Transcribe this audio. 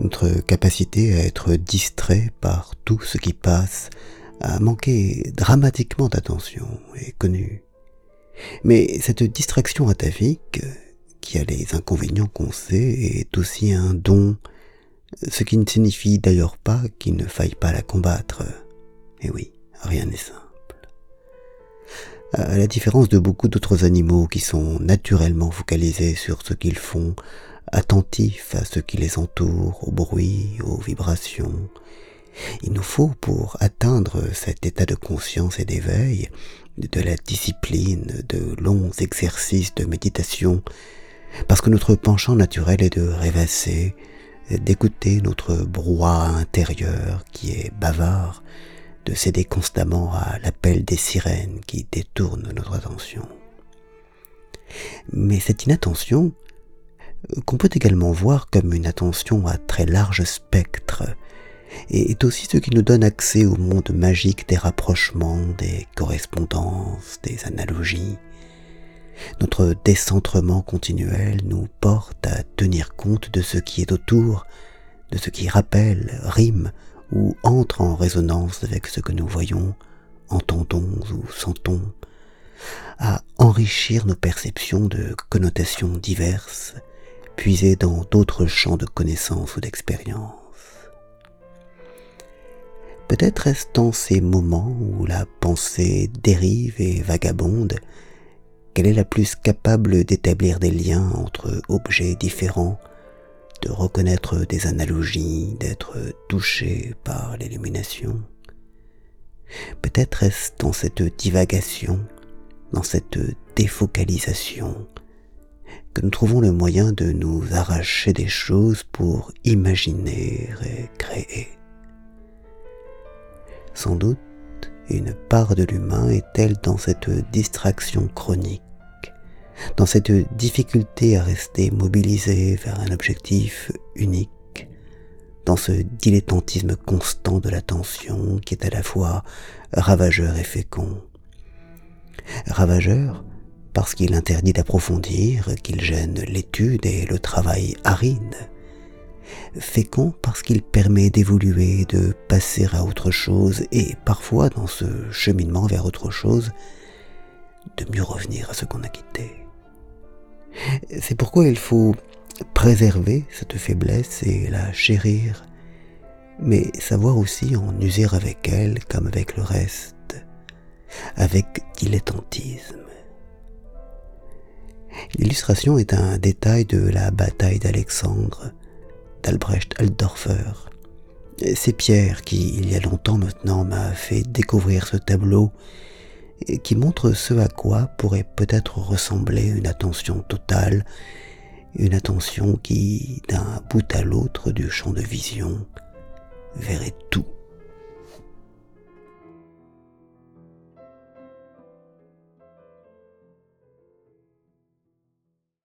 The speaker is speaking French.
notre capacité à être distrait par tout ce qui passe, à manquer dramatiquement d'attention est connue. Mais cette distraction atavique, qui a les inconvénients qu'on sait, est aussi un don, ce qui ne signifie d'ailleurs pas qu'il ne faille pas la combattre. Et oui, rien n'est simple. À la différence de beaucoup d'autres animaux qui sont naturellement focalisés sur ce qu'ils font, attentifs à ce qui les entoure, au bruit, aux vibrations, il nous faut, pour atteindre cet état de conscience et d'éveil, de la discipline, de longs exercices de méditation, parce que notre penchant naturel est de rêvasser, d'écouter notre brouhaha intérieur qui est bavard, de céder constamment à l'appel des sirènes qui détournent notre attention. Mais cette inattention, qu'on peut également voir comme une attention à très large spectre, est aussi ce qui nous donne accès au monde magique des rapprochements, des correspondances, des analogies. Notre décentrement continuel nous porte à tenir compte de ce qui est autour, de ce qui rappelle, rime ou entre en résonance avec ce que nous voyons, entendons ou sentons, à enrichir nos perceptions de connotations diverses, puisées dans d'autres champs de connaissances ou d'expérience. Peut-être est-ce dans ces moments où la pensée dérive et vagabonde qu'elle est la plus capable d'établir des liens entre objets différents, de reconnaître des analogies, d'être touché par l'illumination. Peut-être est-ce dans cette divagation, dans cette défocalisation, nous trouvons le moyen de nous arracher des choses pour imaginer et créer. Sans doute, une part de l'humain est-elle dans cette distraction chronique dans cette difficulté à rester mobilisé vers un objectif unique, dans ce dilettantisme constant de l'attention qui est à la fois ravageur et fécond. Ravageur parce qu'il interdit d'approfondir, qu'il gêne l'étude et le travail aride. Fécond parce qu'il permet d'évoluer, de passer à autre chose et parfois dans ce cheminement vers autre chose, de mieux revenir à ce qu'on a quitté. C'est pourquoi il faut préserver cette faiblesse et la chérir, mais savoir aussi en user avec elle comme avec le reste, avec dilettantisme. L'illustration est un détail de la bataille d'Alexandre d'Albrecht Altdorfer. C'est Pierre qui, il y a longtemps maintenant, m'a fait découvrir ce tableau qui montre ce à quoi pourrait peut-être ressembler une attention totale, une attention qui, d'un bout à l'autre du champ de vision, verrait tout